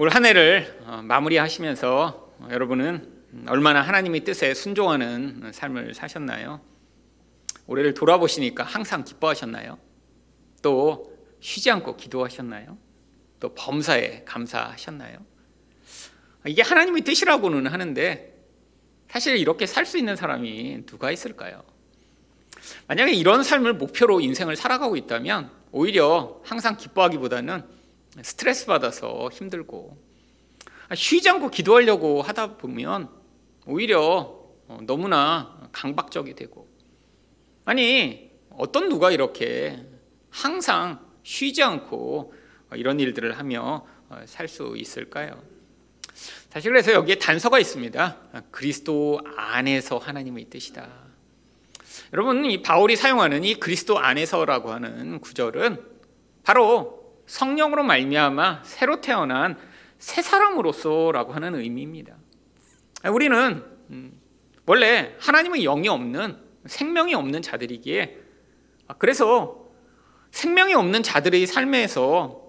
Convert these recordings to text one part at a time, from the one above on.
올 한 해를 어, 마무리하시면서 어, 여러분은 얼마나 하나님의 뜻에 순종하는 삶을 사셨나요? 올해를 돌아보시니까 항상 기뻐하셨나요? 또 쉬지 않고 기도하셨나요? 또 범사에 감사하셨나요? 이게 하나님의 뜻이라고는 하는데 사실 이렇게 살 수 있는 사람이 누가 있을까요? 만약에 이런 삶을 목표로 인생을 살아가고 있다면 오히려 항상 기뻐하기보다는 스트레스 받아서 힘들고 쉬지 않고 기도하려고 하다 보면 오히려 너무나 강박적이 되고 아니 어떤 누가 이렇게 항상 쉬지 않고 이런 일들을 하며 살 수 있을까요? 사실 그래서 여기에 단서가 있습니다. 그리스도 안에서 하나님의 뜻이다. 여러분 이 바울이 사용하는 이 그리스도 안에서라고 하는 구절은 바로 성령으로 말미암아 새로 태어난 새 사람으로서라고 하는 의미입니다. 우리는 원래 하나님의 영이 없는 생명이 없는 자들이기에 그래서 생명이 없는 자들의 삶에서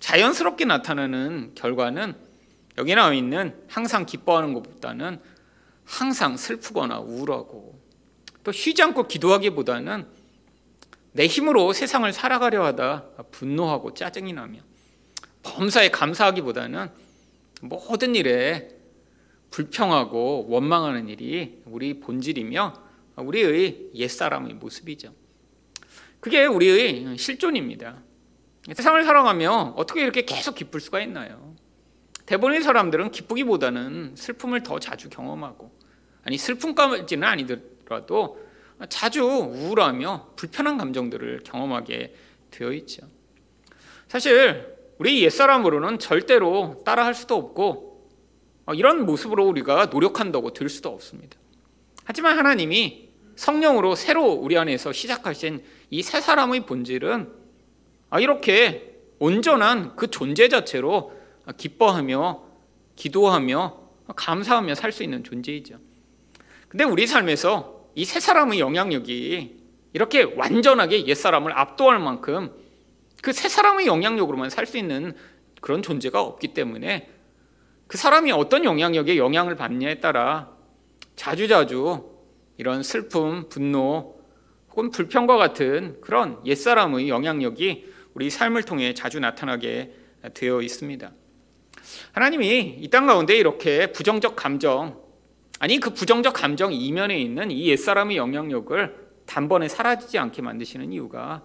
자연스럽게 나타나는 결과는 여기 나와 있는 항상 기뻐하는 것보다는 항상 슬프거나 우울하고 또 쉬지 않고 기도하기보다는 내 힘으로 세상을 살아가려 하다 분노하고 짜증이 나며 범사에 감사하기보다는 모든 일에 불평하고 원망하는 일이 우리 본질이며 우리의 옛사람의 모습이죠. 그게 우리의 실존입니다. 세상을 살아가며 어떻게 이렇게 계속 기쁠 수가 있나요? 대부분의 사람들은 기쁘기보다는 슬픔을 더 자주 경험하고 아니 슬픔까지는 아니더라도 자주 우울하며 불편한 감정들을 경험하게 되어 있죠. 사실 우리 옛사람으로는 절대로 따라할 수도 없고 이런 모습으로 우리가 노력한다고 될 수도 없습니다. 하지만 하나님이 성령으로 새로 우리 안에서 시작하신 이새 사람의 본질은 이렇게 온전한 그 존재 자체로 기뻐하며 기도하며 감사하며 살 수 있는 존재이죠. 근데 우리 삶에서 이새 사람의 영향력이 이렇게 완전하게 옛 사람을 압도할 만큼 그새 사람의 영향력으로만 살 수 있는 그런 존재가 없기 때문에 그 사람이 어떤 영향력에 영향을 받느냐에 따라 자주자주 이런 슬픔, 분노 혹은 불평과 같은 그런 옛사람의 영향력이 우리 삶을 통해 자주 나타나게 되어 있습니다. 하나님이 이 땅 가운데 이렇게 부정적 감정, 아니 그 부정적 감정 이면에 있는 이 옛사람의 영향력을 단번에 사라지지 않게 만드시는 이유가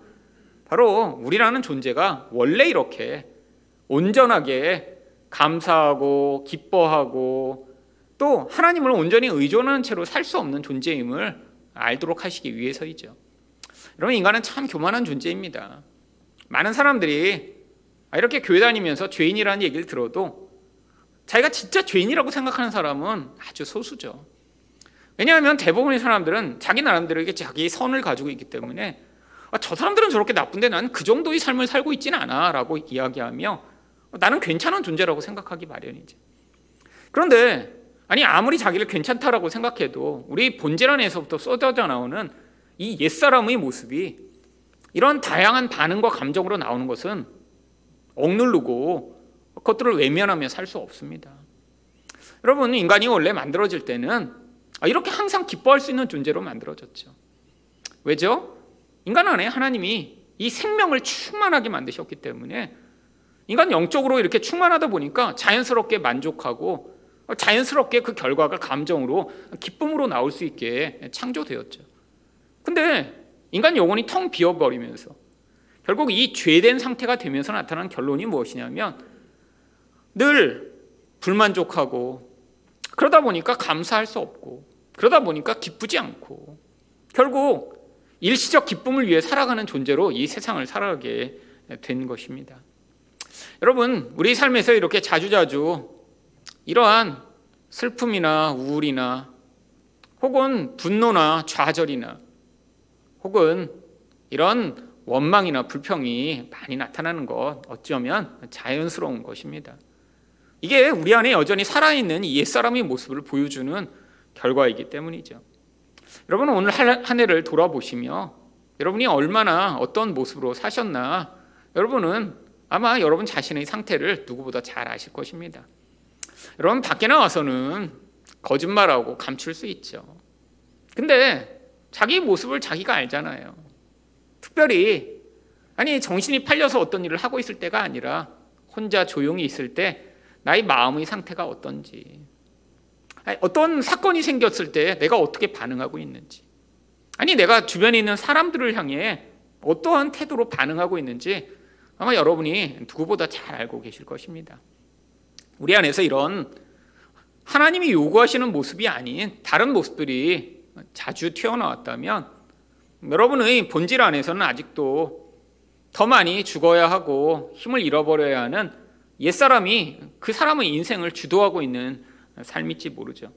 바로 우리라는 존재가 원래 이렇게 온전하게 감사하고 기뻐하고 또 하나님을 온전히 의존하는 채로 살 수 없는 존재임을 알도록 하시기 위해서이죠. 여러분 인간은 참 교만한 존재입니다. 많은 사람들이 이렇게 교회 다니면서 죄인이라는 얘기를 들어도 자기가 진짜 죄인이라고 생각하는 사람은 아주 소수죠. 왜냐하면 대부분의 사람들은 자기 나름대로 자기 선을 가지고 있기 때문에 아, 저 사람들은 저렇게 나쁜데 나는 그 정도의 삶을 살고 있지는 않아라고 이야기하며 나는 괜찮은 존재라고 생각하기 마련이죠. 그런데 아니 아무리 자기를 괜찮다라고 생각해도 우리 본질 안에서부터 쏟아져 나오는 이 옛사람의 모습이 이런 다양한 반응과 감정으로 나오는 것은 억누르고 그것들을 외면하며 살 수 없습니다. 여러분 인간이 원래 만들어질 때는 이렇게 항상 기뻐할 수 있는 존재로 만들어졌죠. 왜죠? 인간 안에 하나님이 이 생명을 충만하게 만드셨기 때문에 인간 영적으로 이렇게 충만하다 보니까 자연스럽게 만족하고 자연스럽게 그 결과가 감정으로 기쁨으로 나올 수 있게 창조되었죠. 근데 인간 영혼이 텅 비어버리면서 결국 이 죄된 상태가 되면서 나타난 결론이 무엇이냐면 늘 불만족하고 그러다 보니까 감사할 수 없고 그러다 보니까 기쁘지 않고 결국 일시적 기쁨을 위해 살아가는 존재로 이 세상을 살아가게 된 것입니다. 여러분, 우리 삶에서 이렇게 자주자주 이러한 슬픔이나 우울이나 혹은 분노나 좌절이나 혹은 이런 원망이나 불평이 많이 나타나는 것 어쩌면 자연스러운 것입니다. 이게 우리 안에 여전히 살아있는 옛사람의 모습을 보여주는 결과이기 때문이죠. 여러분 오늘 한 해를 돌아보시며 여러분이 얼마나 어떤 모습으로 사셨나 여러분은 아마 여러분 자신의 상태를 누구보다 잘 아실 것입니다. 여러분 밖에 나와서는 거짓말하고 감출 수 있죠. 근데 자기 모습을 자기가 알잖아요. 특별히 아니 정신이 팔려서 어떤 일을 하고 있을 때가 아니라 혼자 조용히 있을 때 나의 마음의 상태가 어떤지 어떤 사건이 생겼을 때 내가 어떻게 반응하고 있는지 아니 내가 주변에 있는 사람들을 향해 어떠한 태도로 반응하고 있는지 아마 여러분이 누구보다 잘 알고 계실 것입니다. 우리 안에서 이런 하나님이 요구하시는 모습이 아닌 다른 모습들이 자주 튀어나왔다면 여러분의 본질 안에서는 아직도 더 많이 죽어야 하고 힘을 잃어버려야 하는 옛사람이 그 사람의 인생을 주도하고 있는 삶일지 모르죠.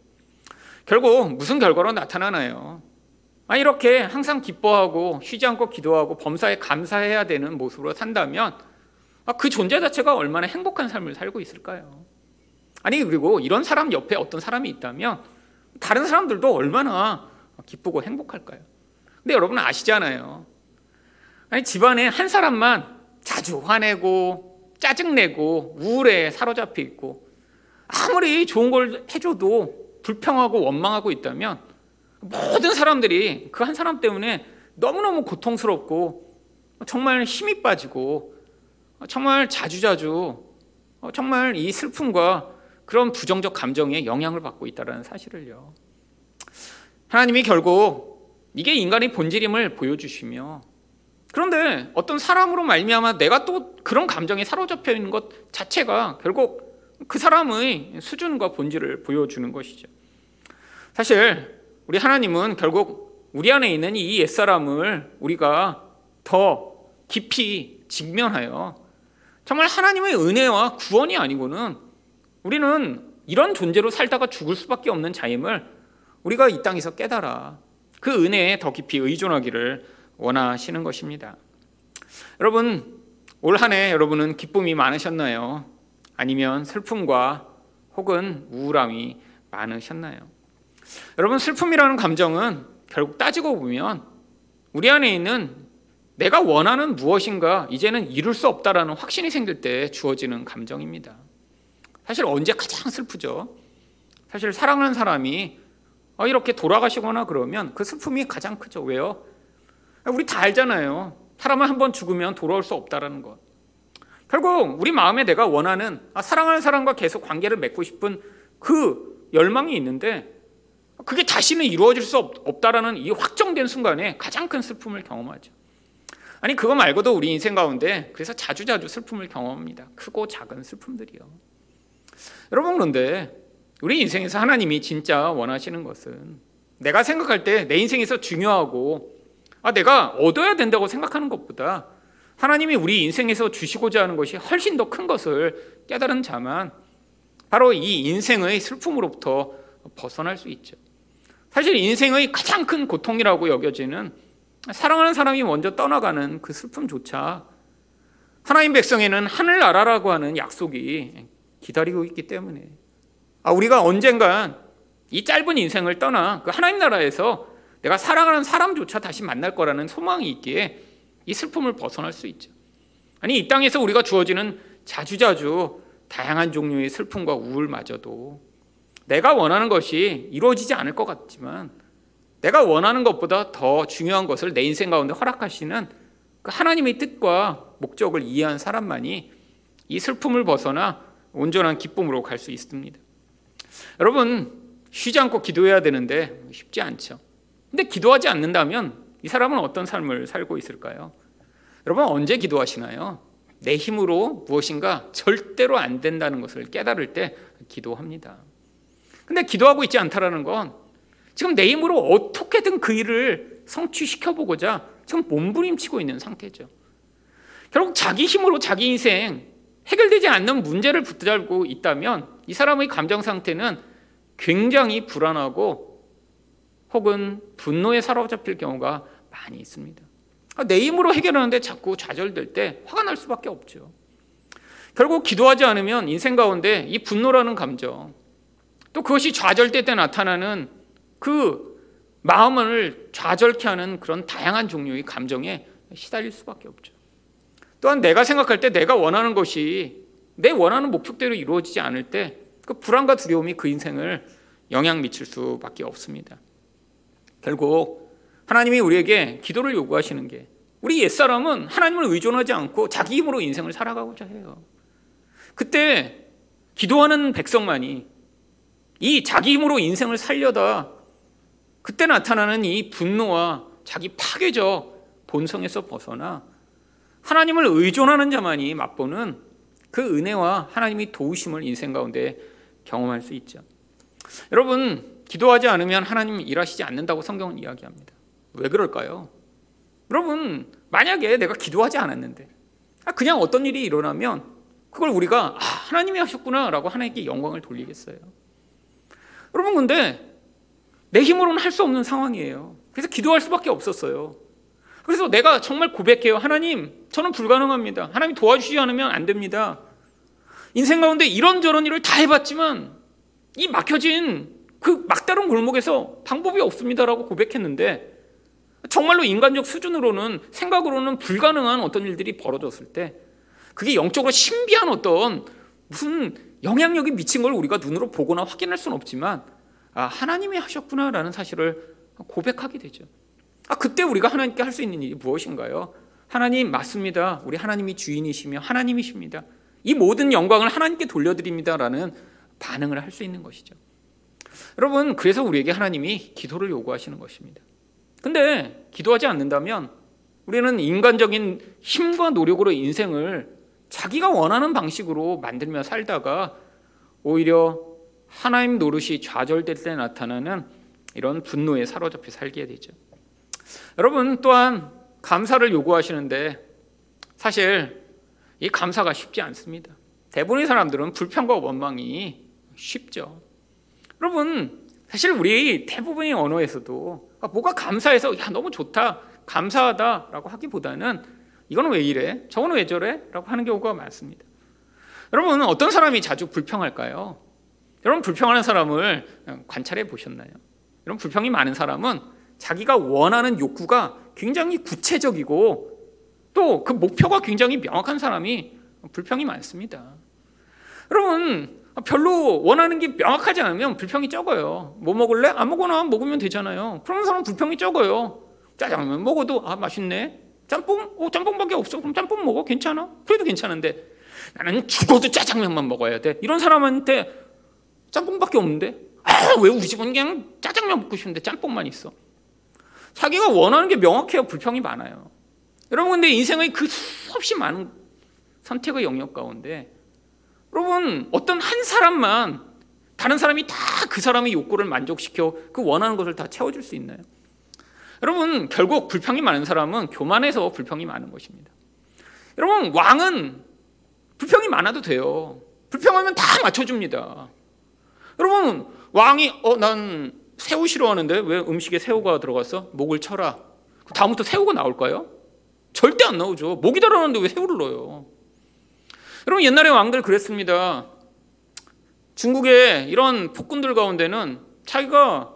결국 무슨 결과로 나타나나요? 아, 이렇게 항상 기뻐하고 쉬지 않고 기도하고 범사에 감사해야 되는 모습으로 산다면 아, 그 존재 자체가 얼마나 행복한 삶을 살고 있을까요? 아니 그리고 이런 사람 옆에 어떤 사람이 있다면 다른 사람들도 얼마나 기쁘고 행복할까요? 근데 여러분 아시잖아요. 아니 집안에 한 사람만 자주 화내고 짜증내고 우울에 사로잡혀 있고 아무리 좋은 걸 해줘도 불평하고 원망하고 있다면 모든 사람들이 그 한 사람 때문에 너무너무 고통스럽고 정말 힘이 빠지고 정말 자주자주 정말 이 슬픔과 그런 부정적 감정에 영향을 받고 있다는 사실을요. 하나님이 결국 이게 인간의 본질임을 보여주시며 어떤 사람으로 말미암아 내가 또 그런 감정에 사로잡혀 있는 것 자체가 결국 그 사람의 수준과 본질을 보여주는 것이죠. 사실 우리 하나님은 결국 우리 안에 있는 이 옛사람을 우리가 더 깊이 직면하여 정말 하나님의 은혜와 구원이 아니고는 우리는 이런 존재로 살다가 죽을 수밖에 없는 자임을 우리가 이 땅에서 깨달아 그 은혜에 더 깊이 의존하기를 원하시는 것입니다. 여러분, 올 한 해 여러분은 기쁨이 많으셨나요? 아니면 슬픔과 혹은 우울함이 많으셨나요? 여러분 슬픔이라는 감정은 결국 따지고 보면 우리 안에 있는 내가 원하는 무엇인가 이제는 이룰 수 없다라는 확신이 생길 때 주어지는 감정입니다. 사실 언제 가장 슬프죠? 사실 사랑하는 사람이 어, 이렇게 돌아가시거나 그러면 그 슬픔이 가장 크죠. 왜요? 우리 다 알잖아요. 사람은 한 번 죽으면 돌아올 수 없다라는 것. 결국 우리 마음에 내가 원하는 아, 사랑하는 사람과 계속 관계를 맺고 싶은 그 열망이 있는데 그게 다시는 이루어질 수 없 다라는 이 확정된 순간에 가장 큰 슬픔을 경험하죠. 아니 그거 말고도 우리 인생 가운데 그래서 자주자주 슬픔을 경험합니다. 크고 작은 슬픔들이요. 여러분 그런데 우리 인생에서 하나님이 진짜 원하시는 것은 내가 생각할 때 내 인생에서 중요하고 아 내가 얻어야 된다고 생각하는 것보다 하나님이 우리 인생에서 주시고자 하는 것이 훨씬 더 큰 것을 깨달은 자만 바로 이 인생의 슬픔으로부터 벗어날 수 있죠. 사실 인생의 가장 큰 고통이라고 여겨지는 사랑하는 사람이 먼저 떠나가는 그 슬픔조차 하나님 백성에는 하늘나라라고 하는 약속이 기다리고 있기 때문에 아 우리가 언젠간 이 짧은 인생을 떠나 그 하나님 나라에서 내가 사랑하는 사람조차 다시 만날 거라는 소망이 있기에 이 슬픔을 벗어날 수 있죠. 아니 이 땅에서 우리가 주어지는 자주자주 다양한 종류의 슬픔과 우울마저도 내가 원하는 것이 이루어지지 않을 것 같지만 내가 원하는 것보다 더 중요한 것을 내 인생 가운데 허락하시는 그 하나님의 뜻과 목적을 이해한 사람만이 이 슬픔을 벗어나 온전한 기쁨으로 갈 수 있습니다. 여러분 쉬지 않고 기도해야 되는데 쉽지 않죠. 근데 기도하지 않는다면 이 사람은 어떤 삶을 살고 있을까요? 여러분 언제 기도하시나요? 내 힘으로 무엇인가 절대로 안 된다는 것을 깨달을 때 기도합니다. 근데 기도하고 있지 않다라는 건 지금 내 힘으로 어떻게든 그 일을 성취시켜 보고자 지금 몸부림치고 있는 상태죠. 결국 자기 힘으로 자기 인생 해결되지 않는 문제를 붙잡고 있다면 이 사람의 감정 상태는 굉장히 불안하고 혹은 분노에 사로잡힐 경우가 많이 있습니다. 아, 내 힘으로 해결하는데 자꾸 좌절될 때 화가 날 수밖에 없죠. 결국 기도하지 않으면 인생 가운데 이 분노라는 감정, 또 그것이 좌절될 때 나타나는 그 마음을 좌절케 하는 그런 다양한 종류의 감정에 시달릴 수밖에 없죠. 또한 내가 생각할 때 내가 원하는 것이 내 원하는 목표대로 이루어지지 않을 때 그 불안과 두려움이 그 인생을 영향 미칠 수밖에 없습니다. 결국 하나님이 우리에게 기도를 요구하시는 게 우리 옛사람은 하나님을 의존하지 않고 자기 힘으로 인생을 살아가고자 해요. 그때 기도하는 백성만이 이 자기 힘으로 인생을 살려다 그때 나타나는 이 분노와 자기 파괴적 본성에서 벗어나 하나님을 의존하는 자만이 맛보는 그 은혜와 하나님이 도우심을 인생 가운데 경험할 수 있죠. 여러분, 기도하지 않으면 하나님 일하시지 않는다고 성경은 이야기합니다. 왜 그럴까요? 여러분, 만약에 내가 기도하지 않았는데 아, 그냥 어떤 일이 일어나면 그걸 우리가 아, 하나님이 하셨구나라고 하나님께 영광을 돌리겠어요. 여러분, 근데 내 힘으로는 할 수 없는 상황이에요. 그래서 기도할 수밖에 없었어요. 그래서 내가 정말 고백해요. 하나님, 저는 불가능합니다. 하나님 도와주시지 않으면 안 됩니다. 인생 가운데 이런저런 일을 다 해봤지만 이 막혀진 그 막다른 골목에서 방법이 없습니다라고 고백했는데 정말로 인간적 수준으로는 생각으로는 불가능한 어떤 일들이 벌어졌을 때 그게 영적으로 신비한 어떤 무슨 영향력이 미친 걸 우리가 눈으로 보거나 확인할 수는 없지만 아 하나님이 하셨구나라는 사실을 고백하게 되죠. 아 그때 우리가 하나님께 할 수 있는 일이 무엇인가요? 하나님 맞습니다. 우리 하나님이 주인이시며 하나님이십니다. 이 모든 영광을 하나님께 돌려드립니다라는 반응을 할 수 있는 것이죠. 여러분, 그래서 우리에게 하나님이 기도를 요구하시는 것입니다. 근데 기도하지 않는다면 우리는 인간적인 힘과 노력으로 인생을 자기가 원하는 방식으로 만들며 살다가 오히려 하나님 노릇이 좌절될 때 나타나는 이런 분노에 사로잡혀 살게 되죠. 여러분 또한 감사를 요구하시는데 사실 이 감사가 쉽지 않습니다. 대부분의 사람들은 불평과 원망이 쉽죠. 여러분 사실 우리 대부분의 언어에서도 아, 뭐가 감사해서 야 너무 좋다 감사하다라고 하기보다는 이거는 왜 이래 저거는 왜 저래라고 하는 경우가 많습니다. 여러분 어떤 사람이 자주 불평할까요? 여러분 불평하는 사람을 관찰해 보셨나요? 여러분 불평이 많은 사람은 자기가 원하는 욕구가 굉장히 구체적이고 또 그 목표가 굉장히 명확한 사람이 불평이 많습니다. 여러분 별로 원하는 게 명확하지 않으면 불평이 적어요. 뭐 먹을래? 아무거나 먹으면 되잖아요. 그런 사람은 불평이 적어요. 짜장면 먹어도 아 맛있네. 짬뽕? 어 짬뽕밖에 없어. 그럼 짬뽕 먹어. 괜찮아? 그래도 괜찮은데 나는 죽어도 짜장면만 먹어야 돼. 이런 사람한테 짬뽕밖에 없는데 아, 왜 우리 집은 그냥 짜장면 먹고 싶은데 짬뽕만 있어. 자기가 원하는 게 명확해야 불평이 많아요. 여러분 근데 인생의 그 수없이 많은 선택의 영역 가운데 여러분 어떤 한 사람만 다른 사람이 다 그 사람의 욕구를 만족시켜 그 원하는 것을 다 채워줄 수 있나요? 여러분 결국 불평이 많은 사람은 교만해서 불평이 많은 것입니다. 여러분 왕은 불평이 많아도 돼요. 불평하면 다 맞춰줍니다. 여러분 왕이 어 난 새우 싫어하는데 왜 음식에 새우가 들어갔어? 목을 쳐라. 다음부터 새우가 나올까요? 절대 안 나오죠. 목이 달아나는데 왜 새우를 넣어요? 여러분 옛날에 왕들 그랬습니다. 중국의 이런 폭군들 가운데는 자기가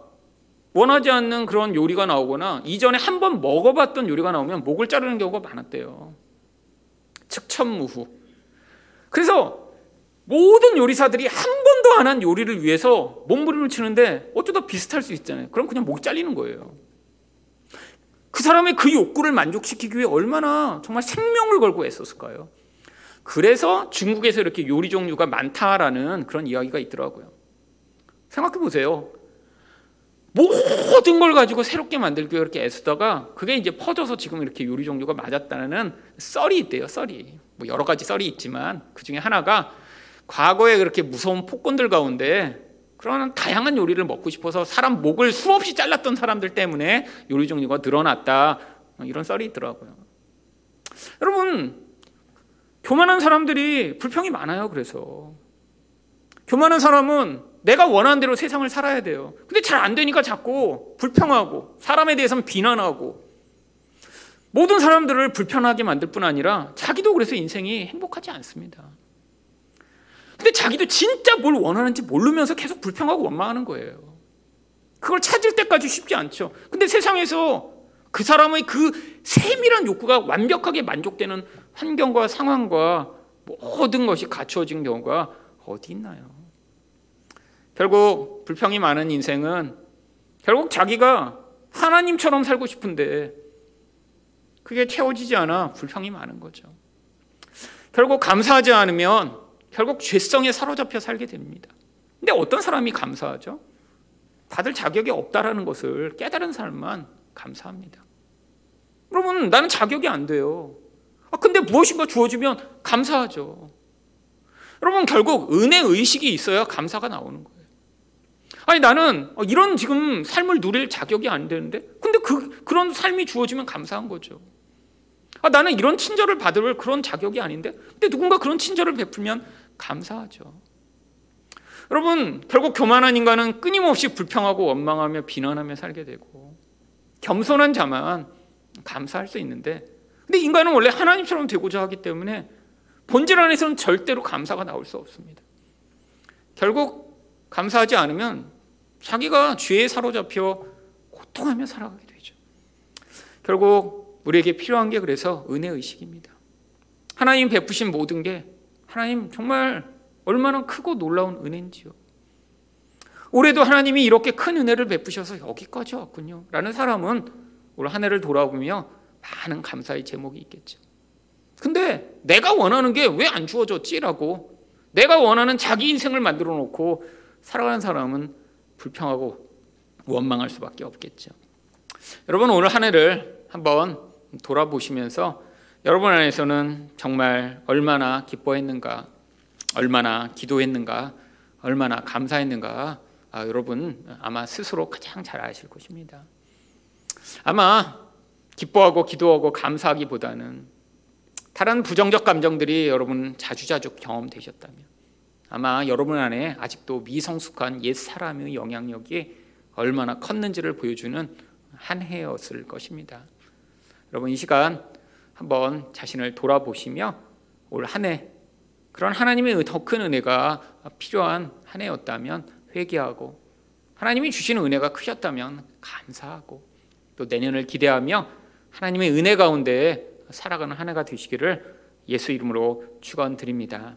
원하지 않는 그런 요리가 나오거나 이전에 한 번 먹어봤던 요리가 나오면 목을 자르는 경우가 많았대요. 측천무후. 그래서 모든 요리사들이 한 번도 안 한 요리를 위해서 몸부림을 치는데 어쩌다 비슷할 수 있잖아요. 그럼 그냥 목 잘리는 거예요. 그 사람의 그 욕구를 만족시키기 위해 얼마나 정말 생명을 걸고 애썼을까요? 그래서 중국에서 이렇게 요리 종류가 많다라는 그런 이야기가 있더라고요. 생각해 보세요. 모든 걸 가지고 새롭게 만들기 이렇게 애쓰다가 그게 이제 퍼져서 지금 이렇게 요리 종류가 맞았다는 썰이 있대요. 썰이. 뭐 여러 가지 썰이 있지만 그 중에 하나가 과거에 그렇게 무서운 폭군들 가운데 그런 다양한 요리를 먹고 싶어서 사람 목을 수없이 잘랐던 사람들 때문에 요리 종류가 늘어났다. 이런 썰이 있더라고요. 여러분 교만한 사람들이 불평이 많아요. 그래서 교만한 사람은 내가 원하는 대로 세상을 살아야 돼요. 근데 잘 안 되니까 자꾸 불평하고 사람에 대해서는 비난하고 모든 사람들을 불편하게 만들 뿐 아니라 자기도 그래서 인생이 행복하지 않습니다. 근데 자기도 진짜 뭘 원하는지 모르면서 계속 불평하고 원망하는 거예요. 그걸 찾을 때까지 쉽지 않죠. 근데 세상에서 그 사람의 그 세밀한 욕구가 완벽하게 만족되는 환경과 상황과 모든 것이 갖추어진 경우가 어디 있나요? 결국 불평이 많은 인생은 결국 자기가 하나님처럼 살고 싶은데 그게 채워지지 않아 불평이 많은 거죠. 결국 감사하지 않으면 결국 죄성에 사로잡혀 살게 됩니다. 근데 어떤 사람이 감사하죠? 받을 자격이 없다라는 것을 깨달은 사람만 감사합니다. 여러분, 나는 자격이 안 돼요. 아, 근데 무엇인가 주어지면 감사하죠. 여러분, 결국 은혜 의식이 있어야 감사가 나오는 거예요. 아니, 나는 이런 지금 삶을 누릴 자격이 안 되는데, 근데 그, 그런 삶이 주어지면 감사한 거죠. 아, 나는 이런 친절을 받을 그런 자격이 아닌데, 근데 누군가 그런 친절을 베풀면 감사하죠. 여러분, 결국 교만한 인간은 끊임없이 불평하고 원망하며 비난하며 살게 되고, 겸손한 자만 감사할 수 있는데, 근데 인간은 원래 하나님처럼 되고자 하기 때문에 본질 안에서는 절대로 감사가 나올 수 없습니다. 결국 감사하지 않으면 자기가 죄에 사로잡혀 고통하며 살아가게 되죠. 결국 우리에게 필요한 게 그래서 은혜 의식입니다. 하나님 베푸신 모든 게 하나님 정말 얼마나 크고 놀라운 은혜인지요. 올해도 하나님이 이렇게 큰 은혜를 베푸셔서 여기까지 왔군요. 라는 사람은 올 한 해를 돌아보며 많은 감사의 제목이 있겠죠. 근데 내가 원하는 게 왜 안 주어졌지라고 내가 원하는 자기 인생을 만들어 놓고 살아가는 사람은 불평하고 원망할 수밖에 없겠죠. 여러분 오늘 한 해를 한번 돌아보시면서 여러분 안에서는 정말 얼마나 기뻐했는가, 얼마나 기도했는가, 얼마나 감사했는가, 아, 여러분 아마 스스로 가장 잘 아실 것입니다. 아마 기뻐하고 기도하고 감사하기보다는 다른 부정적 감정들이 여러분 자주자주 경험되셨다면 아마 여러분 안에 아직도 미성숙한 옛 사람의 영향력이 얼마나 컸는지를 보여주는 한 해였을 것입니다. 여러분 이 시간 한번 자신을 돌아보시며 올 한 해 그런 하나님의 더 큰 은혜가 필요한 한 해였다면 회개하고 하나님이 주시는 은혜가 크셨다면 감사하고 또 내년을 기대하며 하나님의 은혜 가운데 살아가는 한 해가 되시기를 예수 이름으로 축원드립니다.